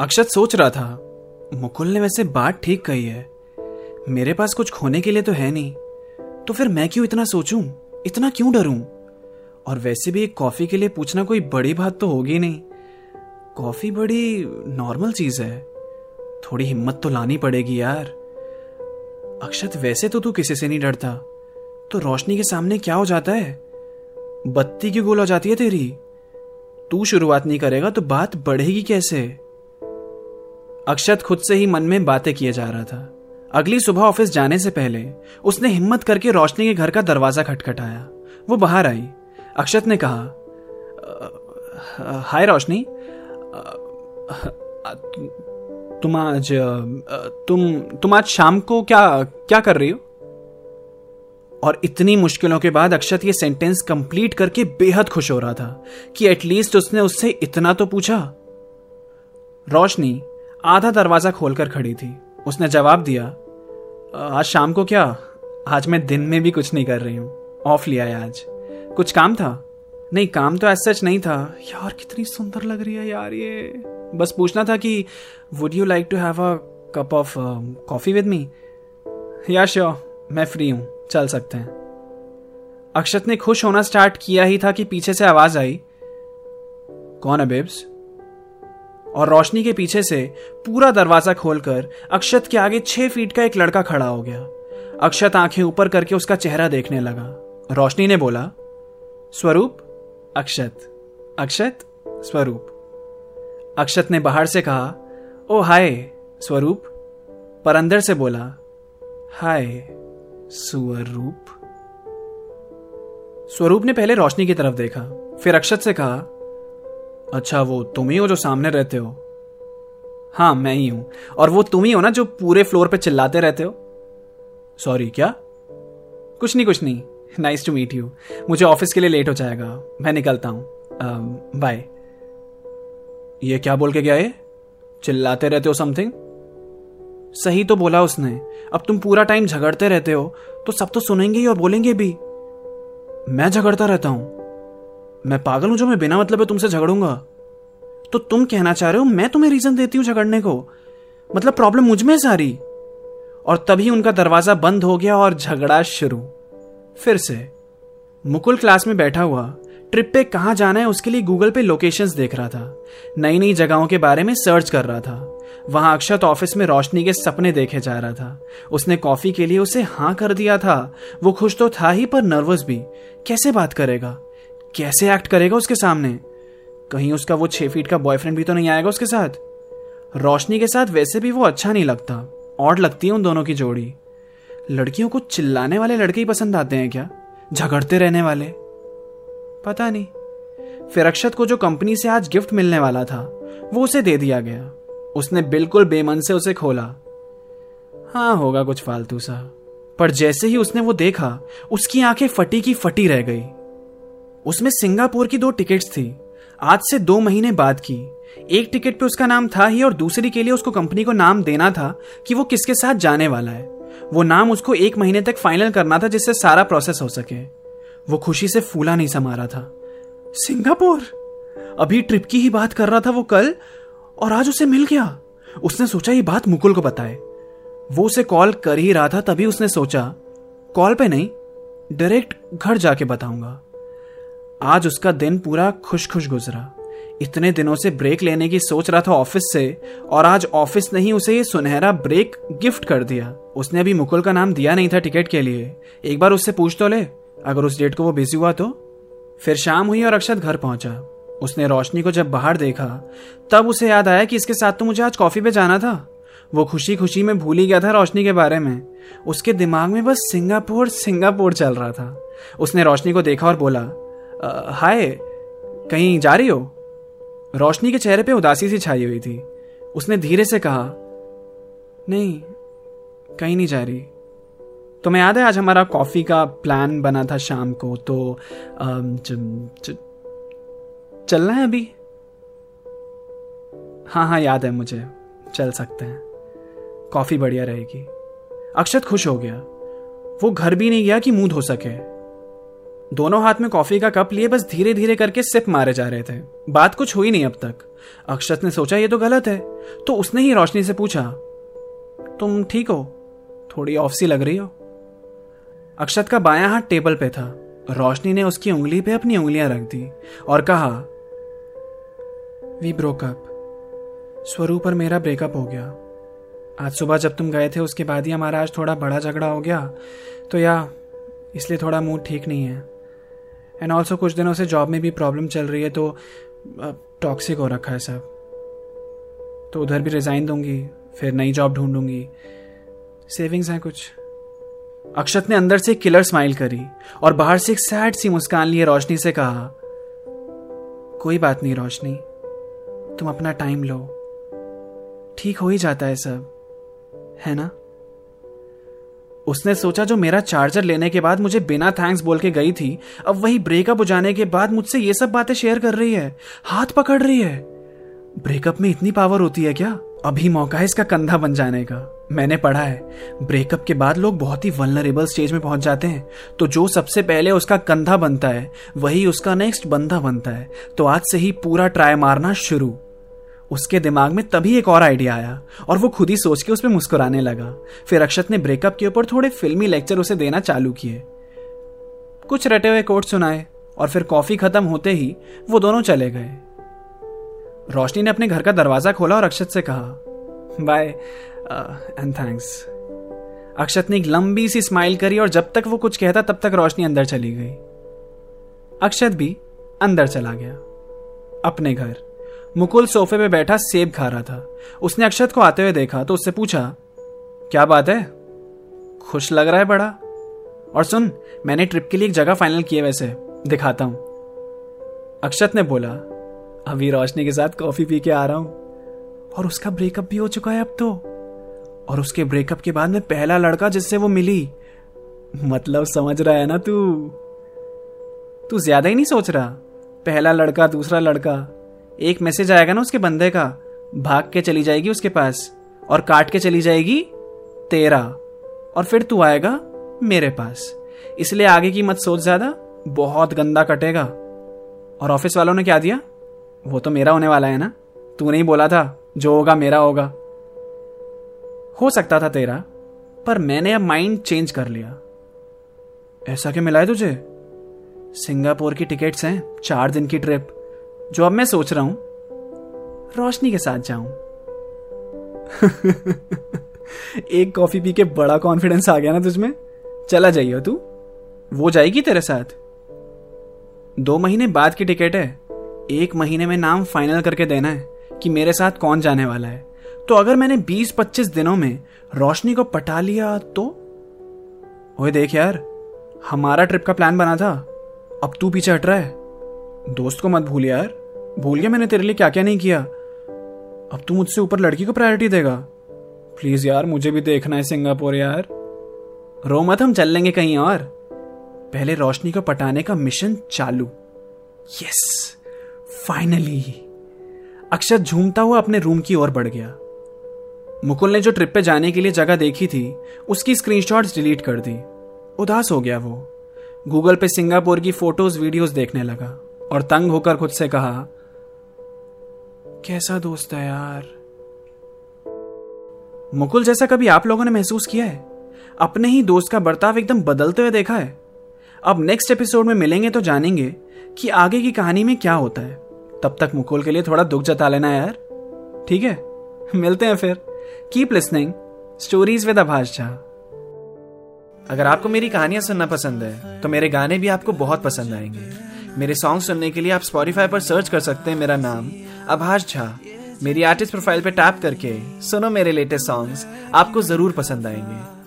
अक्षत सोच रहा था, मुकुल ने वैसे बात ठीक कही है। मेरे पास कुछ खोने के लिए तो है नहीं तो फिर मैं क्यों इतना सोचूं? इतना क्यों डरूं? और वैसे भी एक कॉफ़ी के लिए पूछना कोई बड़ी बात तो होगी नहीं। कॉफ़ी बड़ी नॉर्मल चीज़ है। थोड़ी हिम्मत तो लानी पड़ेगी यार। अक्षत, वैसे तो तू किसी से नहीं डरता। तो रोशनी के सामने क्या हो जाता है? बत्ती की गोल हो जाती है तेरी। तू शुरुआत नहीं करेगा तो बात बढ़ेगी कैसे? अक्षत खुद से ही मन में बातें किए जा रहा था। अगली सुबह ऑफ़िस जाने से पहले, उसने हिम्मत करके रोशनी के घर का दरवाज़ा खटखटाया। वो बाहर आई। अक्षत ने कहा हाय रोशनी। तुम आज तुम तुम आज शाम को क्या क्या कर रही हो? और इतनी मुश्किलों के बाद अक्षत ये सेंटेंस कंप्लीट करके बेहद खुश हो रहा था कि एटलीस्ट उसने उससे इतना तो पूछा। रोशनी आधा दरवाज़ा खोलकर खड़ी थी। उसने जवाब दिया, आज शाम को क्या? आज मैं दिन में भी कुछ नहीं कर रही हूँ। ऑफ़ लिया है आज। कुछ काम था? नहीं, काम तो ऐसा सच नहीं था। यार, कितनी सुंदर लग रही है यार ये। बस पूछना था कि would you like to have a cup of coffee with me या श्योर मैं फ्री हूँ। चल सकते हैं। अक्षत ने खुश होना स्टार्ट किया ही था कि पीछे से आवाज़ आई, कौन है बेब्स और रोशनी के पीछे से पूरा दरवाज़ा खोलकर अक्षत के आगे छह फीट का एक लड़का खड़ा हो गया। अक्षत आँखें ऊपर करके उसका चेहरा देखने लगा। रोशनी ने बोला, स्वरूप, अक्षत अक्षत, स्वरूप। अक्षत ने बाहर से कहा, ओ हाय, स्वरूप। पर अंदर से बोला, हाय, स्वरूप। स्वरूप ने पहले रोशनी की तरफ़ देखा, फिर अक्षत से कहा अच्छा वो तुम ही हो जो सामने रहते हो? हाँ मैं ही हूँ। और वो तुम ही हो ना जो पूरे फ्लोर पे चिल्लाते रहते हो? सॉरी क्या? कुछ नहीं कुछ नहीं। नाइस टू मीट यू मुझे ऑफ़िस के लिए लेट हो जाएगा। मैं निकलता हूँ। बाय ये क्या बोल के गया ये? चिल्लाते रहते हो समथिंग सही तो बोला उसने। अब तुम पूरा टाइम झगड़ते रहते हो तो सब तो सुनेंगे ही और बोलेंगे भी। मैं झगड़ता रहता हूँ। मैं पागल हूँ जो मैं बिना मतलब तुमसे झगड़ूँगा? तो तुम कहना चाह रहे हो, मैं तुम्हें रीजन देती हूँ झगड़ने को। मतलब प्रॉब्लम मुझमें सारी। और तभी उनका दरवाज़ा बंद हो गया और झगड़ा शुरू। फिर से, मुकुल क्लास में बैठा हुआ ट्रिप पे कहाँ जाना है उसके लिए गूगल पे लोकेशंस देख रहा था। नई नई जगहों के बारे में सर्च कर रहा था। वहाँ अक्षत ऑफ़िस में रोशनी के सपने देखे जा रहा था। उसने कॉफ़ी के लिए उसे हाँ कर दिया था। वो खुश तो था ही पर नर्वस भी। कैसे बात करेगा? कैसे एक्ट करेगा उसके सामने? कहीं उसका वो छह फीट का बॉयफ्रेंड भी तो नहीं आएगा उसके साथ? रोशनी के साथ वैसे भी वो अच्छा नहीं लगता। और लगती है उन दोनों की जोड़ी। लड़कियों को चिल्लाने वाले लड़के ही पसंद आते हैं क्या? झगड़ते रहने वाले? पता नहीं। फिर अक्षत को जो कंपनी से आज गिफ्ट मिलने वाला था, वो उसे दे दिया गया। उसने बिल्कुल बेमन से उसे खोला। हाँ होगा कुछ फालतू सा। पर जैसे ही उसने वो देखा, उसकी आँखें फटी की फटी रह गई। उसमें सिंगापुर की दो टिकट्स थी। आज से दो महीने बाद की। एक टिकट पे उसका नाम था ही और दूसरी के लिए उसको कंपनी को नाम देना था कि वो किसके साथ जाने वाला है। वो नाम उसको एक महीने तक फाइनल करना था जिससे सारा प्रोसेस हो सके। वो खुशी से फूला नहीं समा रहा था। सिंगापुर? अभी ट्रिप की ही बात कर रहा था वो कल, और आज उसे मिल गया। उसने सोचा ये बात मुकुल को बताए वो उसे कॉल कर ही रहा था तभी उसने सोचा, कॉल पे नहीं, डायरेक्ट घर जाके बताऊँगा। आज उसका दिन पूरा खुश खुश गुजरा। इतने दिनों से ब्रेक लेने की सोच रहा था ऑफ़िस से, और आज ऑफ़िस ने ही उसे ये सुनहरा ब्रेक गिफ्ट कर दिया। उसने अभी मुकुल का नाम दिया नहीं था टिकट के लिए। एक बार उससे पूछ तो ले, अगर उस डेट को वो बिज़ी हुआ तो? फिर शाम हुई और अक्षत घर पहुँचा। उसने रोशनी को जब बाहर देखा, तब उसे याद आया कि इसके साथ तो मुझे आज कॉफ़ी पे जाना था। वो खुशी खुशी में भूल ही गया था रोशनी के बारे में। उसके दिमाग में बस सिंगापुर सिंगापुर चल रहा था। उसने रोशनी को देखा और बोला हाय, कहीं जा रही हो? रोशनी के चेहरे पे उदासी सी छाई हुई थी। उसने धीरे से कहा, नहीं, कहीं नहीं जा रही। तुम्हें याद है आज हमारा कॉफ़ी का प्लान बना था शाम को? तो चलना है अभी? हाँ हाँ याद है मुझे। चल सकते हैं। कॉफ़ी बढ़िया रहेगी। अक्षत खुश हो गया। वो घर भी नहीं गया कि मुँह धो सके। दोनों हाथ में कॉफ़ी का कप लिए बस धीरे धीरे करके सिप मारे जा रहे थे। बात कुछ हुई नहीं अब तक। अक्षत ने सोचा ये तो गलत है। तो उसने ही रोशनी से पूछा, तुम ठीक हो? थोड़ी ऑफ़ सी लग रही हो? अक्षत का बायां हाथ टेबल पे था। रोशनी ने उसकी उंगली पे अपनी उंगलियाँ रख दी और कहा, वी ब्रोकअप स्वरूप और मेरा ब्रेकअप हो गया। आज सुबह जब तुम गए थे, उसके बाद ही हमारा आज थोड़ा बड़ा झगड़ा हो गया। तो या, इसलिए थोड़ा मूड ठीक नहीं है। एंड ऑल्सो कुछ दिनों से जॉब में भी प्रॉब्लम चल रही है तो टॉक्सिक हो रखा है सब। तो उधर भी रिजाइन दूँगी, फिर नई जॉब ढूंढूँगी। सेविंग्स हैं कुछ। अक्षत ने अंदर से किलर स्माइल करी और बाहर से एक सैड सी मुस्कान लिए रोशनी से, कहा, कोई बात नहीं रोशनी, तुम अपना टाइम लो। ठीक हो ही जाता है सब, है ना? उसने सोचा, जो मेरा चार्जर लेने के बाद मुझे बिना थैंक्स बोल के गई थी, अब वही ब्रेकअप हो जाने के बाद मुझसे ये सब बातें शेयर कर रही है, हाथ पकड़ रही है। ब्रेकअप में इतनी पावर होती है क्या? अभी मौका है इसका कंधा बन जाने का। मैंने पढ़ा है ब्रेकअप के बाद लोग बहुत ही वनरेबल स्टेज में पहुँच जाते हैं। तो जो सबसे पहले उसका कंधा बनता है, वही उसका नेक्स्ट बंधा बनता है। तो आज से ही पूरा ट्राई मारना शुरू। उसके दिमाग में तभी एक और आइडिया आया, और वो खुद ही सोच के उसमें मुस्कुराने लगा। फिर अक्षत ने ब्रेकअप के ऊपर थोड़े फिल्मी लेक्चर उसे देना चालू किए। कुछ रटे हुए कोट सुनाए, और फिर कॉफ़ी खत्म होते ही वो दोनों चले गए। रोशनी ने अपने घर का दरवाज़ा खोला और अक्षत से कहा, बाय एंड थैंक्स अक्षत ने एक लंबी सी स्माइल करी, और जब तक वो कुछ कहता तब तक रोशनी अंदर चली गई। अक्षत भी अंदर चला गया, अपने घर। मुकुल सोफे पे बैठा सेब खा रहा था। उसने अक्षत को आते हुए देखा तो उससे पूछा, क्या बात है? खुश लग रहा है बड़ा? और सुन, मैंने ट्रिप के लिए एक जगह फाइनल की है वैसे, दिखाता हूँ। अक्षत ने बोला, अभी रोशनी के साथ कॉफ़ी पी के आ रहा हूँ। और उसका ब्रेकअप भी हो चुका है अब तो। और उसके ब्रेकअप के बाद में पहला लड़का जिससे वो मिली मतलब समझ रहा है ना तू? तू ज़्यादा ही नहीं सोच रहा? पहला लड़का, दूसरा लड़का एक मैसेज आएगा ना उसके बंदे का, भाग के चली जाएगी उसके पास, और काट के चली जाएगी तेरा, और फिर तू आएगा मेरे पास। इसलिए आगे की मत सोच ज़्यादा, बहुत गंदा कटेगा। और ऑफ़िस वालों ने क्या दिया? वो तो मेरा होने वाला है ना? तू नहीं बोला था, जो होगा मेरा होगा। हो सकता था तेरा, पर मैंने अब माइंड चेंज कर लिया। ऐसा क्या मिला है तुझे? सिंगापुर की टिकट्स हैं, चार दिन की ट्रिप जो अब मैं सोच रहा हूँ, रोशनी के साथ जाऊँ। एक कॉफ़ी पी के बड़ा कॉन्फिडेंस आ गया ना तुझमें? चला जाइए तू। वो जाएगी तेरे साथ। दो महीने बाद की टिकट है। एक महीने में नाम फाइनल करके देना है कि मेरे साथ कौन जाने वाला है। तो अगर मैंने 20-25 दिनों में रोशनी को पटा लिया तो? ओए देख यार, हमारा ट्रिप का प्लान बना था। अब तू पीछे हट रहा है। दोस्त को मत भूल यार। भूल गया मैंने तेरे लिए क्या क्या नहीं किया। अब तू मुझसे ऊपर लड़की को प्रायोरिटी देगा। प्लीज़ यार, मुझे भी देखना है सिंगापुर यार। रो मत, हम चल लेंगे कहीं और। पहले रोशनी को पटाने का मिशन चालू। यस फाइनली अक्षत झूमता हुआ अपने रूम की ओर बढ़ गया। मुकुल ने जो ट्रिप पे जाने के लिए जगह देखी थी, उसकी स्क्रीनशॉट्स डिलीट कर दी। उदास हो गया वो। गूगल पे सिंगापुर की फ़ोटोज़ वीडियोस देखने लगा। और तंग होकर खुद से कहा, कैसा दोस्त है यार। मुकुल जैसा कभी आप लोगों ने महसूस किया है? अपने ही दोस्त का बर्ताव एकदम बदलते हुए देखा है। अब नेक्स्ट एपिसोड में मिलेंगे तो जानेंगे कि आगे की कहानी में क्या होता है। तब तक मुकुल के लिए थोड़ा दुख जता लेना यार। ठीक है? मिलते हैं फिर। Keep listening stories with Abhash Jha अगर आपको मेरी कहानियाँ सुनना पसंद है तो मेरे गाने भी आपको बहुत पसंद आएँगे। मेरे सॉन्ग सुनने के लिए आप स्पॉटीफाई पर सर्च कर सकते हैं मेरा नाम। आभाष झा। मेरी आर्टिस्ट प्रोफ़ाइल पर टैप करके सुनो मेरे लेटेस्ट सॉन्ग्स आपको ज़रूर पसंद आएँगे।